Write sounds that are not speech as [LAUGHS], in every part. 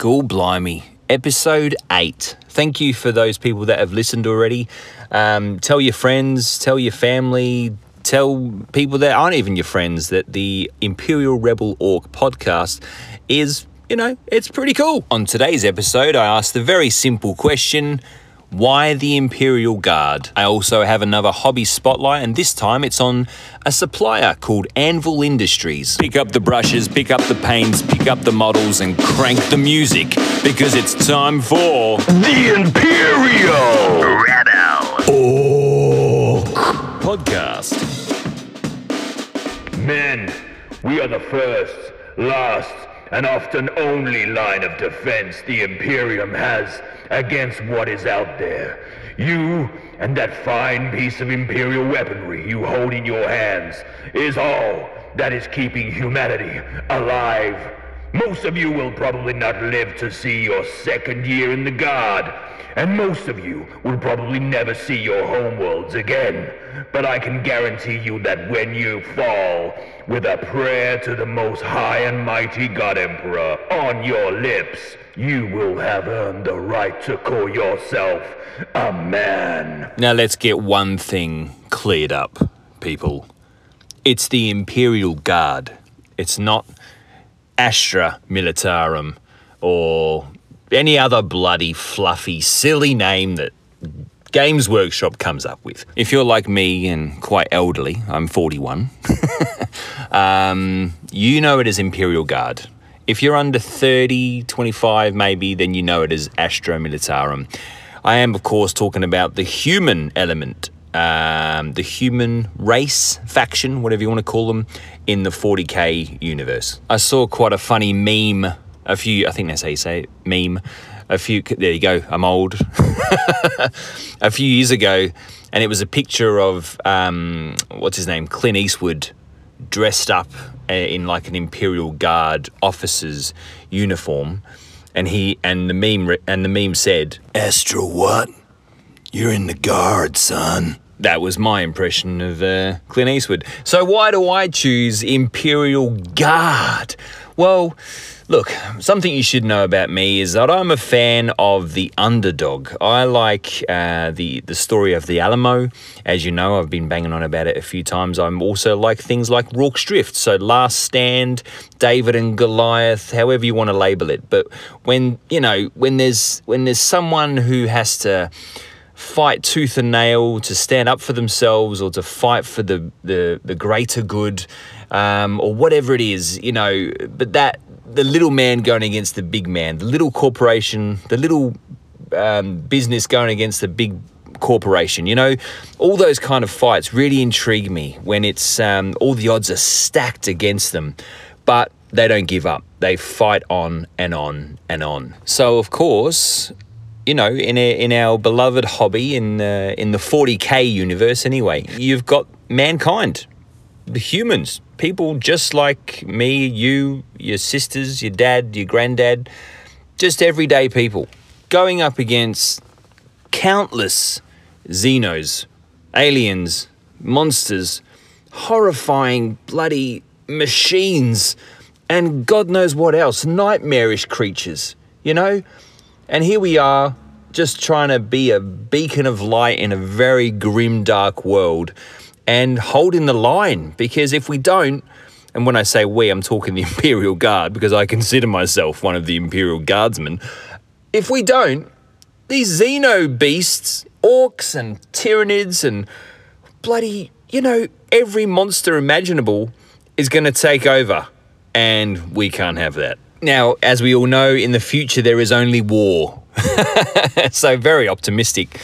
Ghoul Blimey, episode eight. Thank you for those people that have listened already. Um, tell your friends, tell your family, tell people that aren't even your friends that the Imperial Rebel Orc podcast is, you know, it's pretty cool. On today's episode, I asked the very simple question why the Imperial Guard? I also have another hobby spotlight, and this time it's on a supplier called Anvil Industries. Pick up the brushes, pick up the paints, pick up the models, and crank the music because it's time for The Imperial Rebel Orc Podcast. Men, we are the first, last, and often only line of defense the Imperium has against what is out there. You and that fine piece of Imperial weaponry you hold in your hands is all that is keeping humanity alive. Most of you will probably not live to see your second year in the Guard, and most of you will probably never see your homeworlds again. But I can guarantee you that when you fall, with a prayer to the most high and mighty God Emperor on your lips, you will have earned the right to call yourself a man. Now let's get one thing cleared up, people. It's the Imperial Guard. It's not Astra Militarum or any other bloody, fluffy, silly name that Games Workshop comes up with. If you're like me and quite elderly, I'm 41, [LAUGHS] um, you know it as Imperial Guard. If you're under 30, 25 maybe, then you know it as Astra Militarum. I am, of course, talking about the human element, um, the human race faction, whatever you want to call them, in the 40k universe. I saw quite a funny meme, a few, I think that's how you say it, meme, a few, there you go, I'm old, [LAUGHS] a few years ago, and it was a picture of, um, what's his name, Clint Eastwood, dressed up uh, in like an Imperial Guard officer's uniform, and he and the meme and the meme said, Astra what? You're in the guard, son. That was my impression of uh, Clint Eastwood. So why do I choose Imperial Guard? Well, look, something you should know about me is that I'm a fan of the underdog. I like uh, the the story of the Alamo. As you know, I've been banging on about it a few times. I'm also like things like Rorke's Drift, so Last Stand, David and Goliath, however you want to label it. But when you know when there's when there's someone who has to fight tooth and nail to stand up for themselves or to fight for the the, the greater good um, or whatever it is you know but that the little man going against the big man the little corporation the little um, business going against the big corporation you know? All those kind of fights really intrigue me when it's um, all the odds are stacked against them but they don't give up. They fight on and on and on. So of course you know, in a, in our beloved hobby in uh, in the 40k universe, anyway, you've got mankind, the humans, people just like me, you, your sisters, your dad, your granddad, just everyday people, going up against countless xenos, aliens, monsters, horrifying bloody machines, and God knows what else, nightmarish creatures. You know. And here we are, just trying to be a beacon of light in a very grim, dark world and holding the line. Because if we don't, and when I say we, I'm talking the [LAUGHS] Imperial Guard because I consider myself one of the Imperial Guardsmen. If we don't, these Xeno beasts, orcs and Tyranids and bloody, you know, every monster imaginable is going to take over. And we can't have that. Now, as we all know, in the future there is only war. [LAUGHS] so, very optimistic.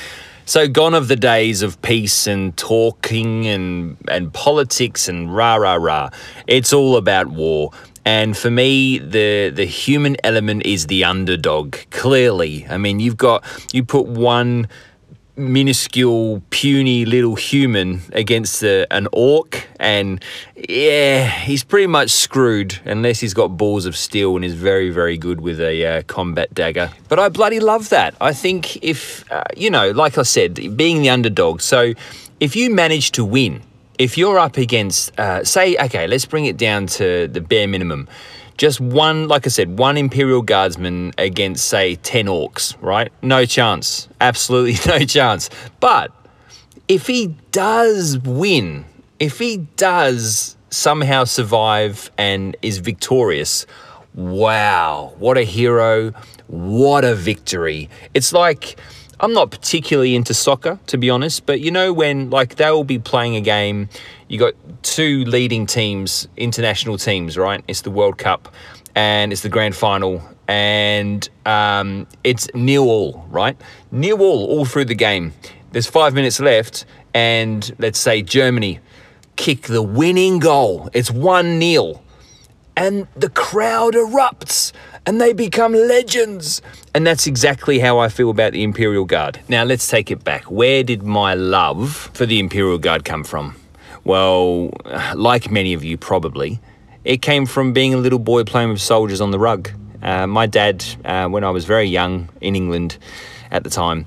So, gone of the days of peace and talking and, and politics and rah, rah, rah. It's all about war. And for me, the the human element is the underdog. Clearly, I mean, you've got you put one minuscule, puny little human against a, an orc, and yeah, he's pretty much screwed unless he's got balls of steel and is very, very good with a uh, combat dagger. But I bloody love that. I think if, uh, you know, like I said, being the underdog, so if you manage to win, if you're up against, uh, say, okay, let's bring it down to the bare minimum. Just one, like I said, one Imperial Guardsman against, say, 10 orcs, right? No chance. Absolutely [LAUGHS] no chance. But if he does win, if he does somehow survive and is victorious, wow, what a hero, what a victory. It's like, I'm not particularly into soccer, to be honest, but you know, when like they'll be playing a game, you got two leading teams, international teams, right? It's the World Cup and it's the grand final, and um, it's nil all, right? Nil all all through the game. There's five minutes left, and let's say Germany kick the winning goal. It's 1 0. And the crowd erupts and they become legends. And that's exactly how I feel about the Imperial Guard. Now, let's take it back. Where did my love for the Imperial Guard come from? Well, like many of you probably, it came from being a little boy playing with soldiers on the rug. Uh, my dad, uh, when I was very young in England at the time,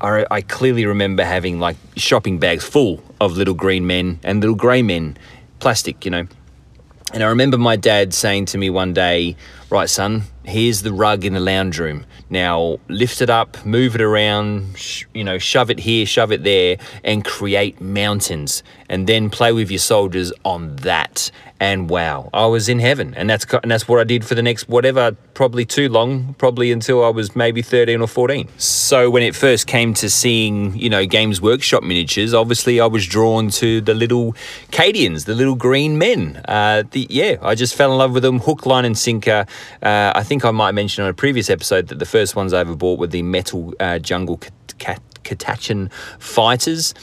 I, I clearly remember having like shopping bags full of little green men and little grey men, plastic, you know. And I remember my dad saying to me one day, Right, son, here's the rug in the lounge room. Now lift it up, move it around, sh- you know, shove it here, shove it there, and create mountains. And then play with your soldiers on that. And wow, I was in heaven. And that's, and that's what I did for the next, whatever, probably too long, probably until I was maybe 13 or 14. So when it first came to seeing, you know, Games Workshop miniatures, obviously I was drawn to the little Cadians, the little green men. Uh, the, yeah, I just fell in love with them, hook, line, and sinker. Uh, I think I might mention on a previous episode that the first ones I ever bought were the metal uh, jungle Catachan fighters.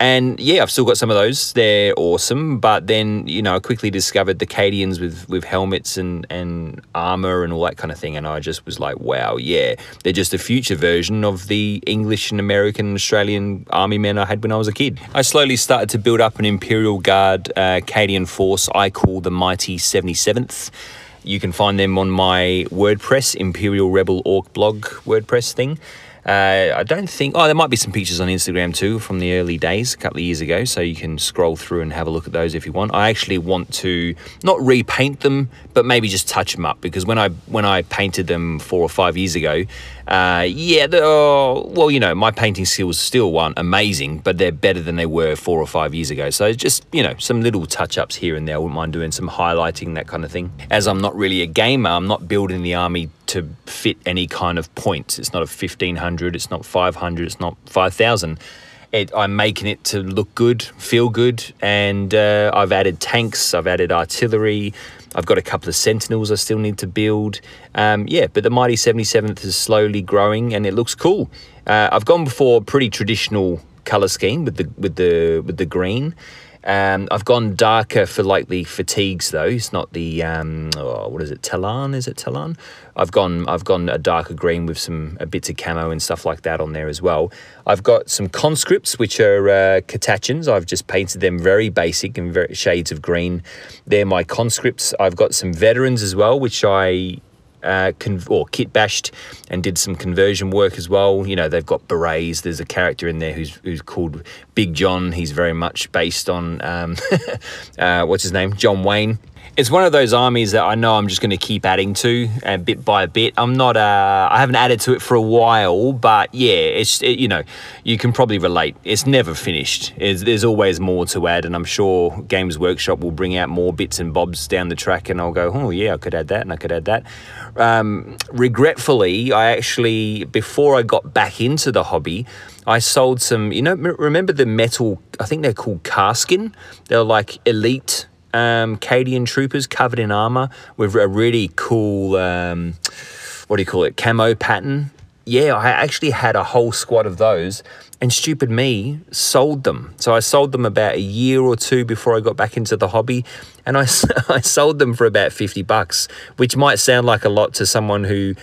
And yeah, I've still got some of those. They're awesome. But then, you know, I quickly discovered the Cadians with, with helmets and, and armor and all that kind of thing. And I just was like, wow, yeah, they're just a future version of the English and American and Australian army men I had when I was a kid. I slowly started to build up an Imperial Guard uh, Cadian force I call the Mighty 77th. You can find them on my WordPress, Imperial Rebel Orc blog WordPress thing. Uh, I don't think. Oh, there might be some pictures on Instagram too from the early days, a couple of years ago. So you can scroll through and have a look at those if you want. I actually want to not repaint them, but maybe just touch them up because when I when I painted them four or five years ago, uh, yeah, oh, well, you know, my painting skills still aren't amazing, but they're better than they were four or five years ago. So just you know, some little touch ups here and there. I wouldn't mind doing some highlighting that kind of thing. As I'm not really a gamer, I'm not building the army to fit any kind of points. It's not a 1500, it's not 500, it's not 5000. It, I'm making it to look good, feel good, and uh, I've added tanks, I've added artillery, I've got a couple of sentinels I still need to build. Um, yeah, but the Mighty 77th is slowly growing and it looks cool. Uh, I've gone before pretty traditional color scheme with the with the with the green. Um, I've gone darker for like the fatigues though. It's not the um, oh, what is it? Talon? Is it Talon? I've gone I've gone a darker green with some a bits of camo and stuff like that on there as well. I've got some conscripts which are uh. I've just painted them very basic and very shades of green. They're my conscripts. I've got some veterans as well, which I uh, con- or kit bashed and did some conversion work as well. You know, they've got berets. There's a character in there who's who's called Big John. He's very much based on um, [LAUGHS] uh, what's his name, John Wayne it's one of those armies that I know I'm just going to keep adding to, uh, bit by bit. I'm not, uh, I haven't added to it for a while, but yeah, it's, it, you know, you can probably relate. It's never finished. It's, there's always more to add, and I'm sure Games Workshop will bring out more bits and bobs down the track, and I'll go, oh yeah, I could add that, and I could add that. Um, regretfully, I actually, before I got back into the hobby, I sold some, you know, remember the metal, I think they're called Kasrkin? They're like elite um, Cadian troopers covered in armor with a really cool, um, what do you call it, camo pattern. Yeah, I actually had a whole squad of those, and stupid me sold them. So I sold them about a year or two before I got back into the hobby, and I, [LAUGHS] I sold them for about 50 bucks, which might sound like a lot to someone who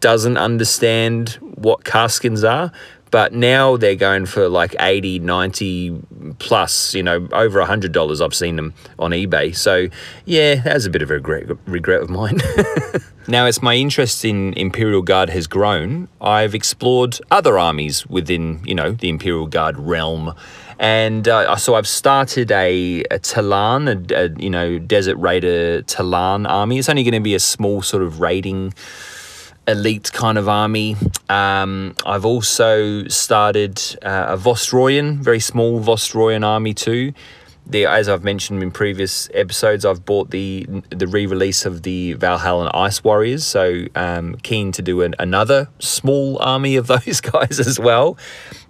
doesn't understand what Kasrkins are, but now they're going for like 80 90 plus you know over a hundred dollars i've seen them on ebay. So yeah that's a bit of a regret, regret of mine. [LAUGHS] Now as my interest in imperial guard has grown i've explored other armies within you know the imperial guard realm. And uh, so I've started a, a Tallarn, a, a, you know, Desert Raider Tallarn army. It's only going to be a small sort of raiding elite kind of army. Um, I've also started uh, a Vostroyan, very small Vostroyan army too. The, as I've mentioned in previous episodes, I've bought the the re-release of the Valhalla Ice Warriors, so um, keen to do an, another small army of [LAUGHS] those guys as well.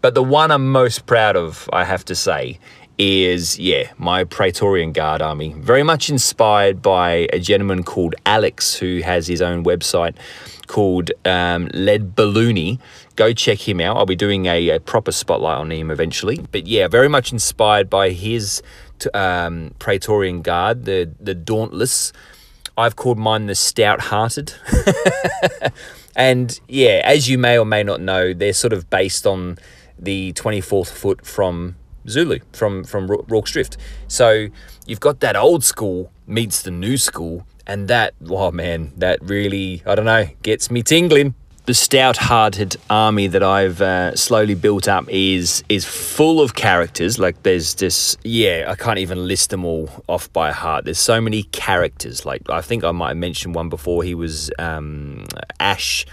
But the one I'm most proud of, I have to say, is yeah my Praetorian Guard army. Very much inspired by a gentleman called Alex, who has his own website called um, Lead Balloony. Go check him out. I'll be doing a, a, proper spotlight on him eventually. But yeah, very much inspired by his um, Praetorian Guard, the the Dauntless. I've called mine the Stout-Hearted. [LAUGHS] and yeah, as you may or may not know, they're sort of based on the 24th foot from Zulu, from from Rorke's Drift. So you've got that old school meets the new school and that, oh man, that really, I don't know, gets me tingling. The stout-hearted army that I've uh, slowly built up is is full of characters. Like there's this, yeah, I can't even list them all off by heart. There's so many characters. Like I think I might have mentioned one before. He was um, Ash,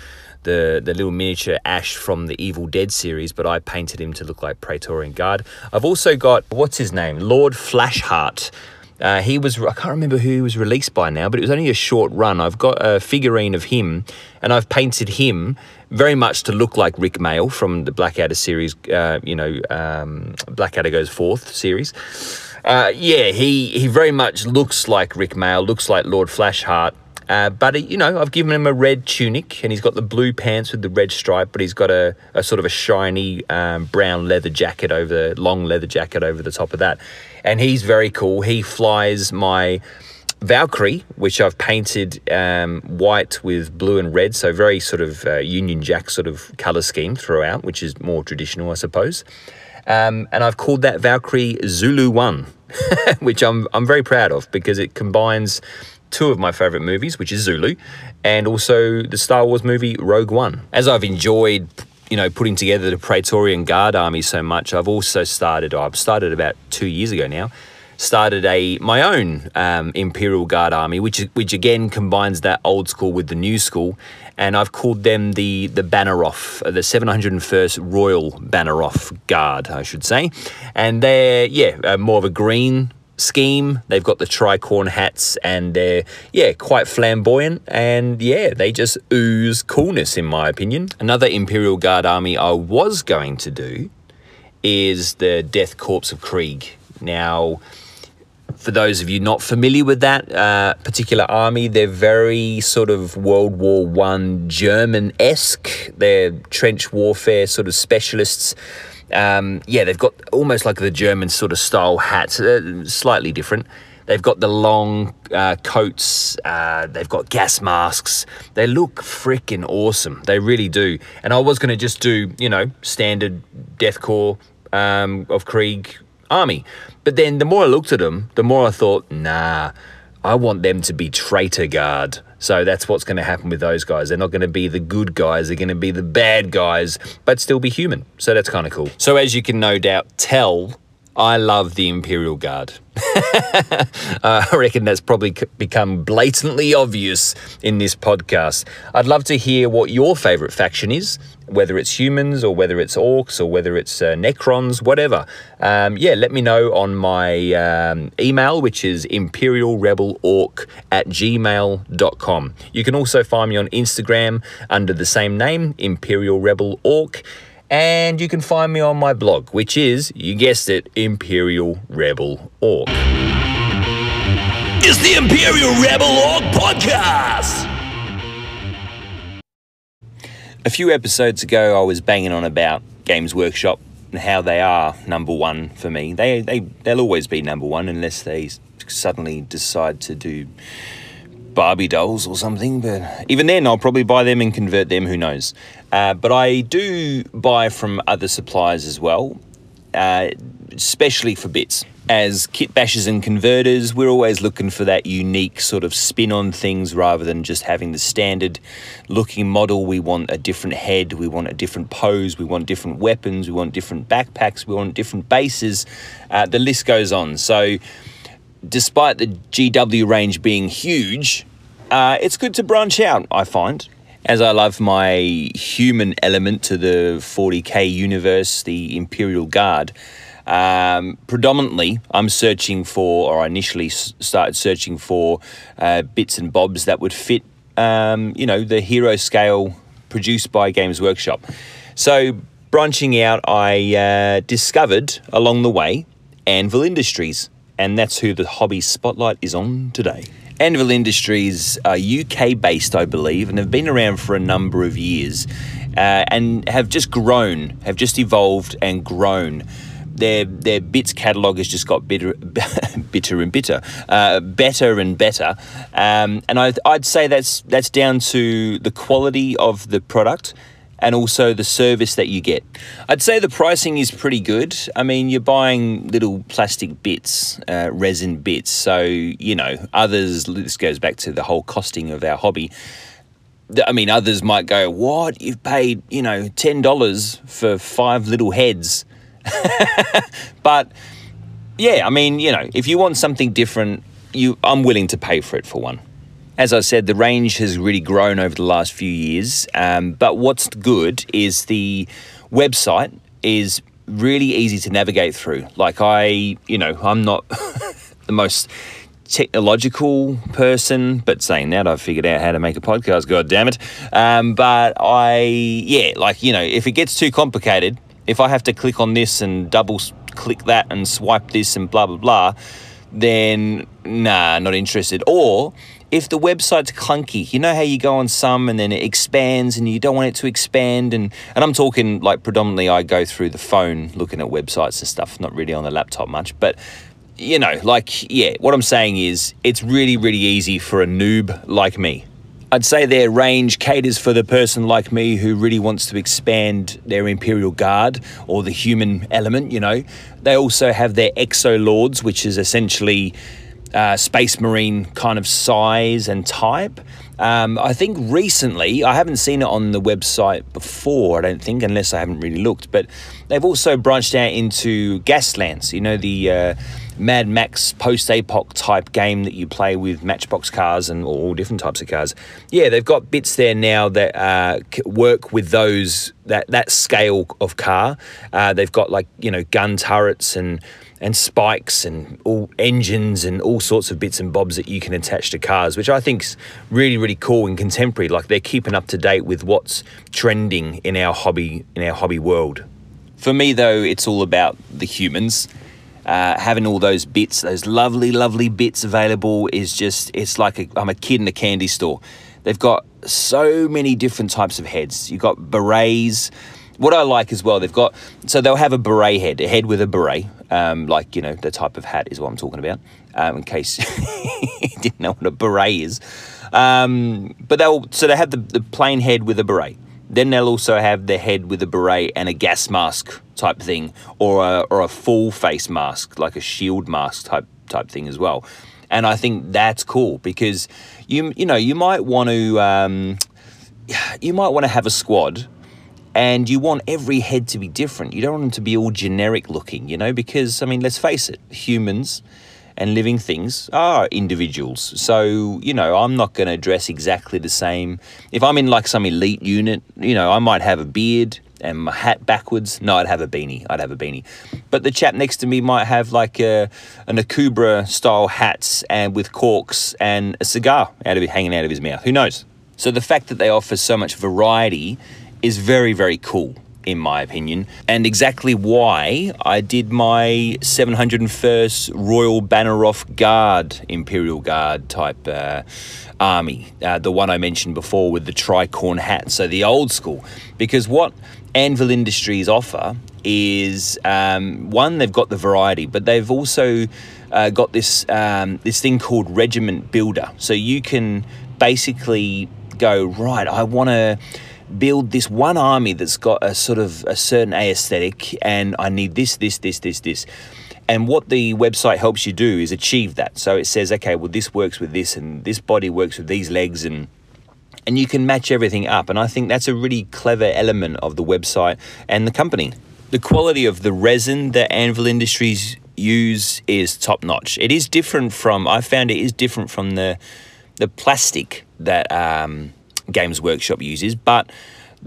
the the little miniature Ash from the Evil Dead series, but I painted him to look like Praetorian Guard. I've also got what's his name, Lord Flashheart uh, he was, I can't remember who he was released by now, but it was only a short run. I've got a figurine of him and I've painted him very much to look like Rick Mayall from the Blackadder series, uh, you know, um, Blackadder Goes Forth series. Uh, yeah, he, he very much looks like Rick Mayall, looks like Lord Flashheart. Uh, but you know, I've given him a red tunic, and he's got the blue pants with the red stripe. But he's got a, a sort of a shiny um, brown leather jacket over, long leather jacket over the top of that and he's very cool. He flies my Valkyrie, which I've painted um, white with blue and red, so very sort of uh, Union Jack sort of color scheme throughout, which is more traditional, I suppose. Um, and I've called that Valkyrie Zulu One, [LAUGHS] which I'm I'm very proud of because it combines two of my favorite movies, which is Zulu, and also the Star Wars movie Rogue One. As I've enjoyed you know, putting together the Praetorian Guard army so much, I've also started, I've started about two years ago now, started a my own um, Imperial Guard army, which which again combines that old school with the new school, and I've called them the the Banneroff, the 701st Royal Banneroff Guard, I should say, and they're yeah uh, more of a green scheme. They've got the tricorn hats and they're, yeah, quite flamboyant. And yeah, they just ooze coolness, in my opinion. Another Imperial Guard army I was going to do is the Death Corps of Krieg. Now, for those of you not familiar with that uh, particular army, they're very sort of World War One German esque. They're trench warfare sort of specialists. Um, yeah, they've got almost like the German sort of style hats, uh, slightly different. They've got the long uh, coats. Uh, they've got gas masks. They look freaking awesome. They really do. And I was going to just do, you know, standard Death Corps um, of Krieg army. But then the more I looked at them, the more I thought, nah, I want them to be traitor guard. So that's what's going to happen with those guys. They're not going to be the good guys, they're going to be the bad guys, but still be human. So that's kind of cool. So, as you can no doubt tell, I love the Imperial Guard. [LAUGHS] uh, I reckon that's probably become blatantly obvious in this podcast. I'd love to hear what your favorite faction is, whether it's humans or whether it's orcs or whether it's uh, necrons, whatever. Um, yeah, let me know on my um, email, which is imperialrebelorc at gmail.com. You can also find me on Instagram under the same name, Imperial Rebel Orc. And you can find me on my blog, which is, you guessed it, Imperial Rebel Orc. It's the Imperial Rebel Orc Podcast! A few episodes ago, I was banging on about Games Workshop and how they are number one for me. They, they, they'll always be number one unless they suddenly decide to do Barbie dolls or something. But even then, I'll probably buy them and convert them. Who knows? Uh, but I do buy from other suppliers as well. Uh, especially for bits. As kit bashers and converters, we're always looking for that unique sort of spin on things rather than just having the standard looking model. We want a different head, we want a different pose, we want different weapons, we want different backpacks, we want different bases. Uh, the list goes on. So, despite the GW range being huge, uh, it's good to branch out, I find. As I love my human element to the 40k universe, the Imperial Guard, um, predominantly I'm searching for, or I initially started searching for uh, bits and bobs that would fit, um, you know, the hero scale produced by Games Workshop. So, branching out, I uh, discovered along the way Anvil Industries, and that's who the hobby spotlight is on today. Anvil Industries are UK based, I believe, and have been around for a number of years uh, and have just grown, have just evolved and grown. Their, their bits catalogue has just got bitter, [LAUGHS] bitter and bitter, uh, better and better, um, and I, I'd say that's that's down to the quality of the product and also the service that you get. I'd say the pricing is pretty good. I mean, you're buying little plastic bits, uh, resin bits. So, you know, others, this goes back to the whole costing of our hobby. I mean, others might go, What? You've paid, you know, $10 for five little heads. [LAUGHS] but yeah, I mean, you know, if you want something different, you I'm willing to pay for it for one. As I said, the range has really grown over the last few years. Um, but what's good is the website is really easy to navigate through. Like I, you know, I'm not [LAUGHS] the most technological person, but saying that, I've figured out how to make a podcast. God damn it! Um, but I, yeah, like you know, if it gets too complicated, if I have to click on this and double click that and swipe this and blah blah blah, then nah, not interested. Or if the website's clunky, you know how you go on some and then it expands and you don't want it to expand and and I'm talking like predominantly I go through the phone looking at websites and stuff, not really on the laptop much, but you know, like yeah, what I'm saying is it's really really easy for a noob like me. I'd say their range caters for the person like me who really wants to expand their Imperial Guard or the human element, you know. They also have their Exo Lords, which is essentially uh, Space Marine kind of size and type. Um, I think recently, I haven't seen it on the website before, I don't think, unless I haven't really looked, but they've also branched out into Gaslands, you know, the uh, Mad Max post apoc type game that you play with Matchbox cars and all different types of cars. Yeah, they've got bits there now that uh, work with those, that, that scale of car. Uh, they've got like, you know, gun turrets and and spikes and all engines and all sorts of bits and bobs that you can attach to cars, which I think is really, really cool and contemporary. Like they're keeping up to date with what's trending in our hobby in our hobby world. For me, though, it's all about the humans. Uh, having all those bits, those lovely, lovely bits available is just, it's like i I'm a kid in a candy store. They've got so many different types of heads. You've got berets, what I like as well, they've got so they'll have a beret head, a head with a beret, um, like you know the type of hat is what I'm talking about. Um, in case [LAUGHS] you didn't know what a beret is, um, but they'll so they have the, the plain head with a beret. Then they'll also have the head with a beret and a gas mask type thing, or a, or a full face mask, like a shield mask type type thing as well. And I think that's cool because you you know you might want to um, [SIGHS] you might want to have a squad and you want every head to be different. You don't want them to be all generic looking, you know, because, I mean, let's face it, humans and living things are individuals. So, you know, I'm not going to dress exactly the same. If I'm in like some elite unit, you know, I might have a beard and my hat backwards. No, I'd have a beanie. I'd have a beanie. But the chap next to me might have like a, an Akubra style hats and with corks and a cigar out of hanging out of his mouth. Who knows? So the fact that they offer so much variety is very, very cool, in my opinion, and exactly why I did my 701st Royal Banneroff Guard, Imperial Guard type uh, army, uh, the one I mentioned before with the tricorn hat, so the old school. Because what Anvil Industries offer is um, one, they've got the variety, but they've also uh, got this um, this thing called Regiment Builder. So you can basically go right. I want to build this one army that's got a sort of a certain aesthetic, and I need this, this, this, this, this. And what the website helps you do is achieve that. So it says, okay, well, this works with this, and this body works with these legs, and and you can match everything up. And I think that's a really clever element of the website and the company. The quality of the resin that Anvil Industries use is top notch. It is different from I found it is different from the the plastic that um, Games Workshop uses, but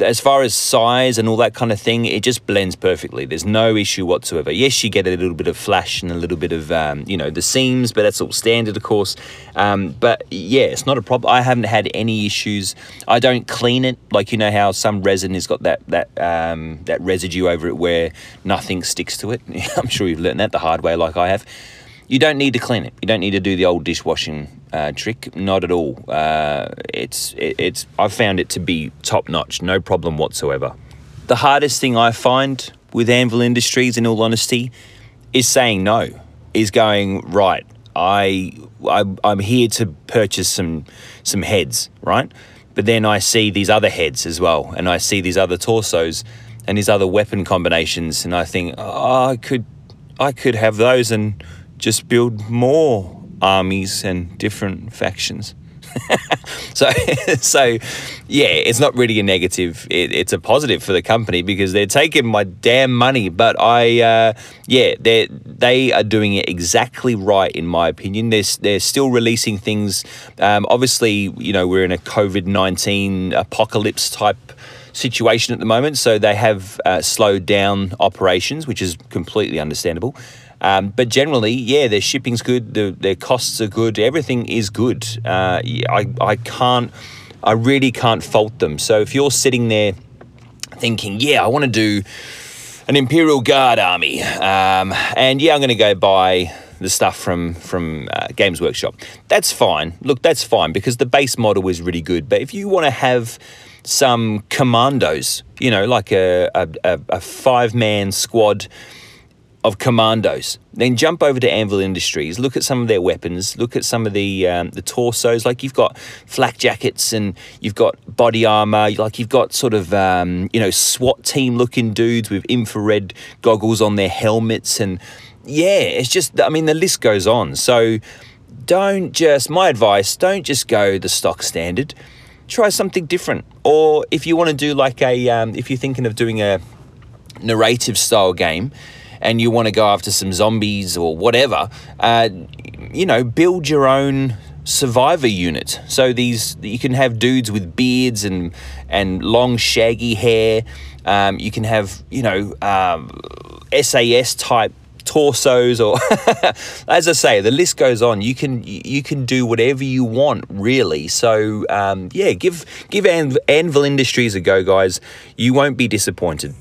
as far as size and all that kind of thing, it just blends perfectly. There's no issue whatsoever. Yes, you get a little bit of flash and a little bit of, um, you know, the seams, but that's all standard, of course. Um, but yeah, it's not a problem. I haven't had any issues. I don't clean it like you know how some resin has got that that um, that residue over it where nothing sticks to it. [LAUGHS] I'm sure you've learned that the hard way, like I have. You don't need to clean it. You don't need to do the old dishwashing uh, trick. Not at all. Uh, it's it, it's I've found it to be top notch. No problem whatsoever. The hardest thing I find with Anvil Industries, in all honesty, is saying no. Is going right. I, I I'm here to purchase some some heads, right? But then I see these other heads as well, and I see these other torsos and these other weapon combinations, and I think, oh, I could I could have those and just build more armies and different factions. [LAUGHS] so, [LAUGHS] so yeah, it's not really a negative. It, it's a positive for the company because they're taking my damn money. But I, uh, yeah, they they are doing it exactly right in my opinion. They're they're still releasing things. Um, obviously, you know, we're in a COVID nineteen apocalypse type situation at the moment, so they have uh, slowed down operations, which is completely understandable. Um, but generally, yeah, their shipping's good, the, their costs are good, everything is good. Uh, I, I can't, I really can't fault them. So if you're sitting there thinking, yeah, I want to do an Imperial Guard army, um, and yeah, I'm going to go buy the stuff from from uh, Games Workshop. That's fine. Look, that's fine because the base model is really good. But if you want to have some commandos, you know, like a, a, a five man squad of commandos. Then jump over to Anvil Industries, look at some of their weapons, look at some of the um, the torsos. Like you've got flak jackets and you've got body armor. Like you've got sort of um, you know SWAT team looking dudes with infrared goggles on their helmets, and yeah, it's just I mean the list goes on. So don't just my advice, don't just go the stock standard. Try something different, or if you want to do like a um, if you're thinking of doing a narrative style game and you want to go after some zombies or whatever, uh, you know, build your own survivor unit. So these you can have dudes with beards and and long shaggy hair. Um, you can have you know um, SAS type torsos or [LAUGHS] as I say the list goes on you can you can do whatever you want really so um, yeah give give Anvil Industries a go guys you won't be disappointed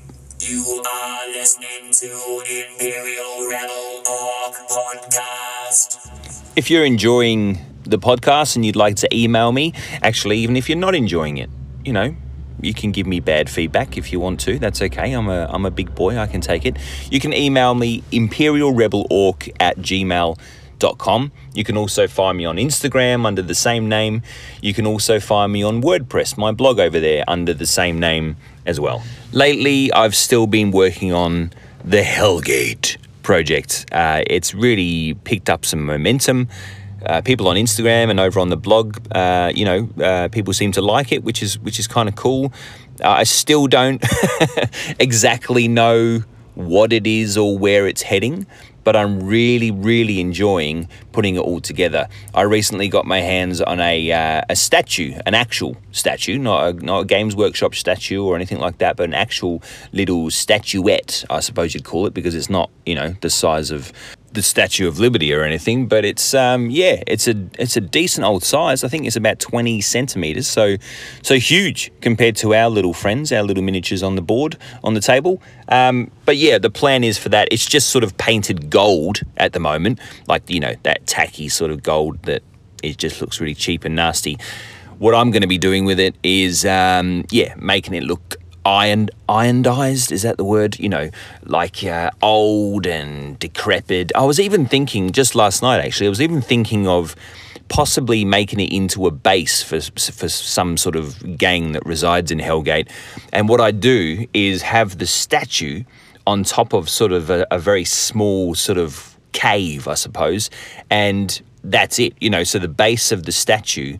listening to Imperial Rebel Talk Podcast. If you're enjoying the podcast and you'd like to email me, actually, even if you're not enjoying it, you know, you can give me bad feedback if you want to. That's okay. I'm a I'm a big boy. I can take it. You can email me imperialrebelorc at gmail.com. You can also find me on Instagram under the same name. You can also find me on WordPress, my blog over there, under the same name as well. Lately, I've still been working on the Hellgate project. Uh, it's really picked up some momentum. Uh, people on Instagram and over on the blog, uh, you know, uh, people seem to like it, which is which is kind of cool. Uh, I still don't [LAUGHS] exactly know what it is or where it's heading, but I'm really, really enjoying putting it all together. I recently got my hands on a, uh, a statue, an actual statue, not a, not a Games Workshop statue or anything like that, but an actual little statuette, I suppose you'd call it, because it's not, you know, the size of the Statue of Liberty or anything, but it's um, yeah, it's a it's a decent old size. I think it's about twenty centimeters, so so huge compared to our little friends, our little miniatures on the board on the table. Um, but yeah, the plan is for that. It's just sort of painted gold at the moment, like you know that tacky sort of gold that it just looks really cheap and nasty. What I'm going to be doing with it is, um, yeah, making it look iron ironized is that the word you know like uh, old and decrepit i was even thinking just last night actually i was even thinking of possibly making it into a base for, for some sort of gang that resides in Hellgate. And what I do is have the statue on top of sort of a, a very small sort of cave, I suppose, and that's it. You know, so the base of the statue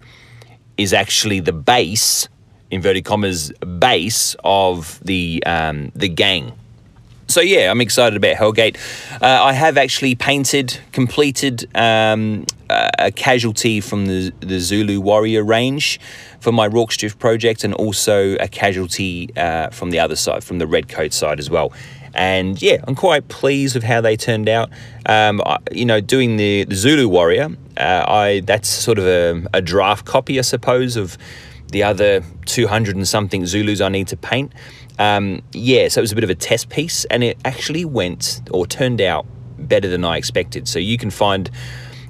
is actually the base, inverted commas, base of the um, the gang. So yeah, I'm excited about Hellgate. Uh, I have actually painted, completed um, a casualty from the the Zulu Warrior range for my Rorke's Drift project, and also a casualty uh, from the other side, from the Redcoat side as well. And yeah, I'm quite pleased with how they turned out. Um, I, you know, doing the, the Zulu Warrior, uh, I that's sort of a, a draft copy, I suppose, of the other 200 and something Zulus I need to paint. Um, yeah, so it was a bit of a test piece, and it actually went or turned out better than I expected. So you can find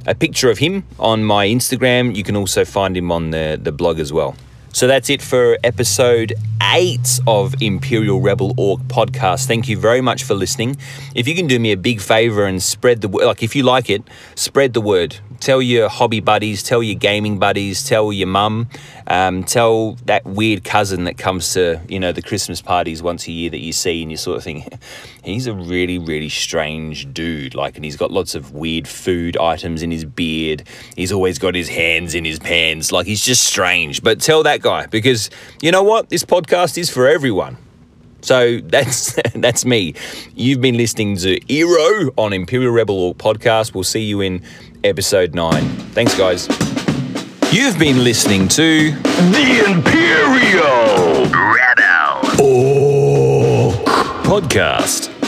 a picture of him on my Instagram. You can also find him on the, the blog as well. So that's it for episode eight of Imperial Rebel Orc podcast. Thank you very much for listening. If you can do me a big favor and spread the word, like if you like it, spread the word. Tell your hobby buddies, tell your gaming buddies, tell your mum, um, tell that weird cousin that comes to you know the Christmas parties once a year that you see and you sort of think [LAUGHS] he's a really really strange dude. Like, and he's got lots of weird food items in his beard. He's always got his hands in his pants. Like he's just strange. But tell that guy because you know what, this podcast is for everyone. So [LAUGHS] that's that's me. You've been listening to Eero on Imperial Rebel Orc podcast. We'll see you in episode 9. Thanks, guys. You've been listening to The Imperial Rebel Podcast.